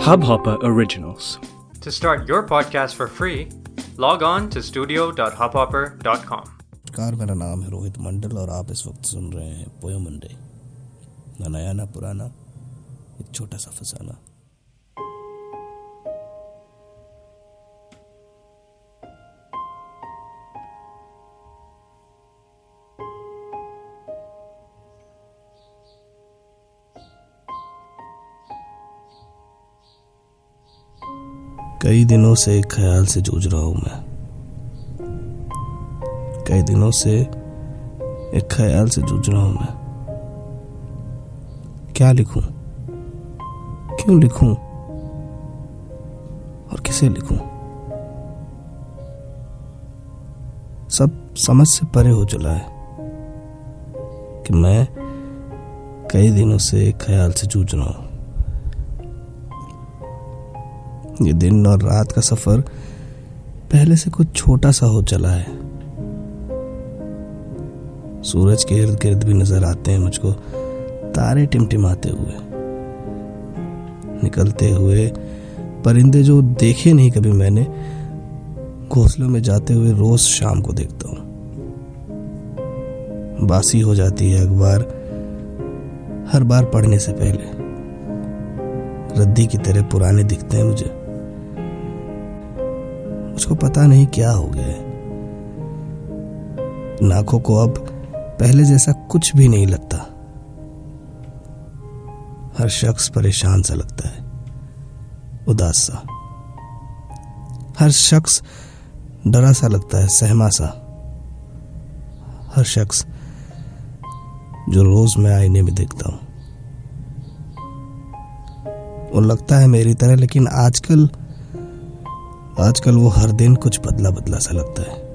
Hubhopper Originals. To start your podcast for free, log on to studio.hubhopper.com. नमस्कार मेरा नाम है रोहित मंडल और आप इस वक्त सुन रहे हैं पोयो मंडे ना नया ना पुराना एक छोटा सा फसाना कई दिनों से एक ख्याल से जूझ रहा हूँ मैं। कई दिनों से एक ख्याल से जूझ रहा हूँ मैं। क्या लिखूं? क्यों लिखूं? और किसे लिखूं? सब समझ से परे हो चला है कि मैं कई दिनों से एक ख्याल से जूझ रहा हूँ। ये दिन और रात का सफ़र पहले से कुछ छोटा सा हो चला है। सूरज के इर्द गिर्द भी नज़र आते हैं मुझको, तारे टिमटिमाते हुए। निकलते हुए परिंदे जो देखे नहीं कभी मैंने, घोंसलों में जाते हुए रोज शाम को देखता हूँ। बासी हो जाती है अखबार हर बार पढ़ने से पहले। रद्दी की तरह पुराने दिखते हैं मुझे। मुझको पता नहीं क्या हो गया है। नाखों को अब पहले जैसा कुछ भी नहीं लगता। हर शख्स परेशान सा लगता है। उदास सा। हर शख्स डरा सा लगता है, सहमा सा। हर शख्स जो रोज मैं आईने में देखता हूँ। वो लगता है मेरी तरह, लेकिन आजकल आजकल वो हर दिन कुछ बदला बदला सा लगता है।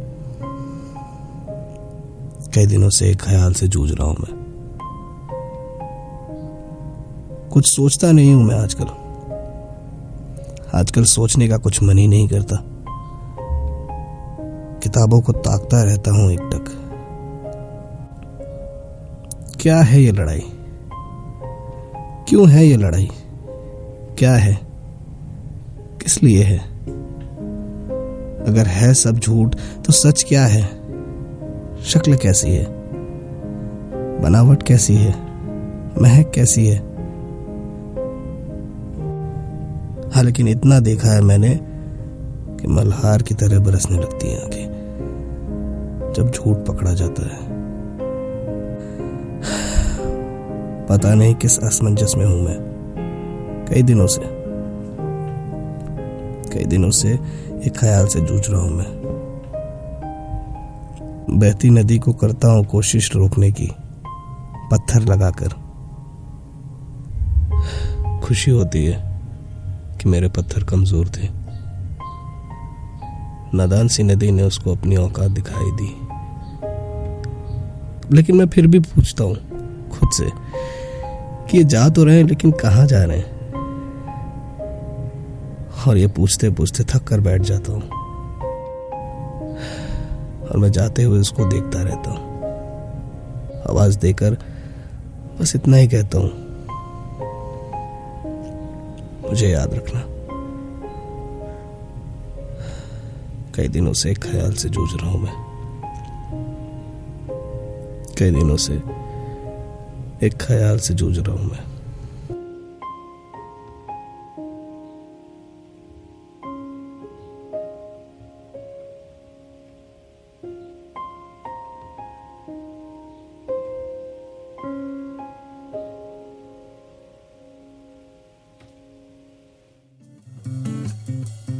कई दिनों से एक ख्याल से जूझ रहा हूँ मैं। कुछ सोचता नहीं हूँ मैं आजकल। आजकल सोचने का कुछ मन ही नहीं करता। किताबों को ताकता रहता हूँ एक टक क्या है ये लड़ाई? क्यों है ये लड़ाई? क्या है? किस लिए है? अगर है सब झूठ तो सच क्या है? शक्ल कैसी है? बनावट कैसी है? महक कैसी है? हाँ लेकिन इतना देखा है मैंने कि मल्हार की तरह बरसने लगती हैं आँखें, जब झूठ पकड़ा जाता है। पता नहीं किस असमंजस में हूँ मैं, कई दिनों से। कई दिनों से एक ख्याल से जूझ रहा हूँ मैं। बहती नदी को करता हूँ कोशिश रोकने की, पत्थर लगाकर। खुशी होती है कि मेरे पत्थर कमज़ोर थे। नादान सी नदी ने उसको अपनी औकात दिखाई दी। लेकिन मैं फिर भी पूछता हूँ खुद से कि ये जा तो रहे हैं, लेकिन कहाँ जा रहे हैं? और ये पूछते पूछते थक कर बैठ जाता हूँ। और मैं जाते हुए उसको देखता रहता हूँ। आवाज़ देकर बस इतना ही कहता हूँ। मुझे याद रखना। कई दिनों से एक ख्याल से जूझ रहा हूँ मैं। कई दिनों से एक ख्याल से जूझ रहा हूँ मैं।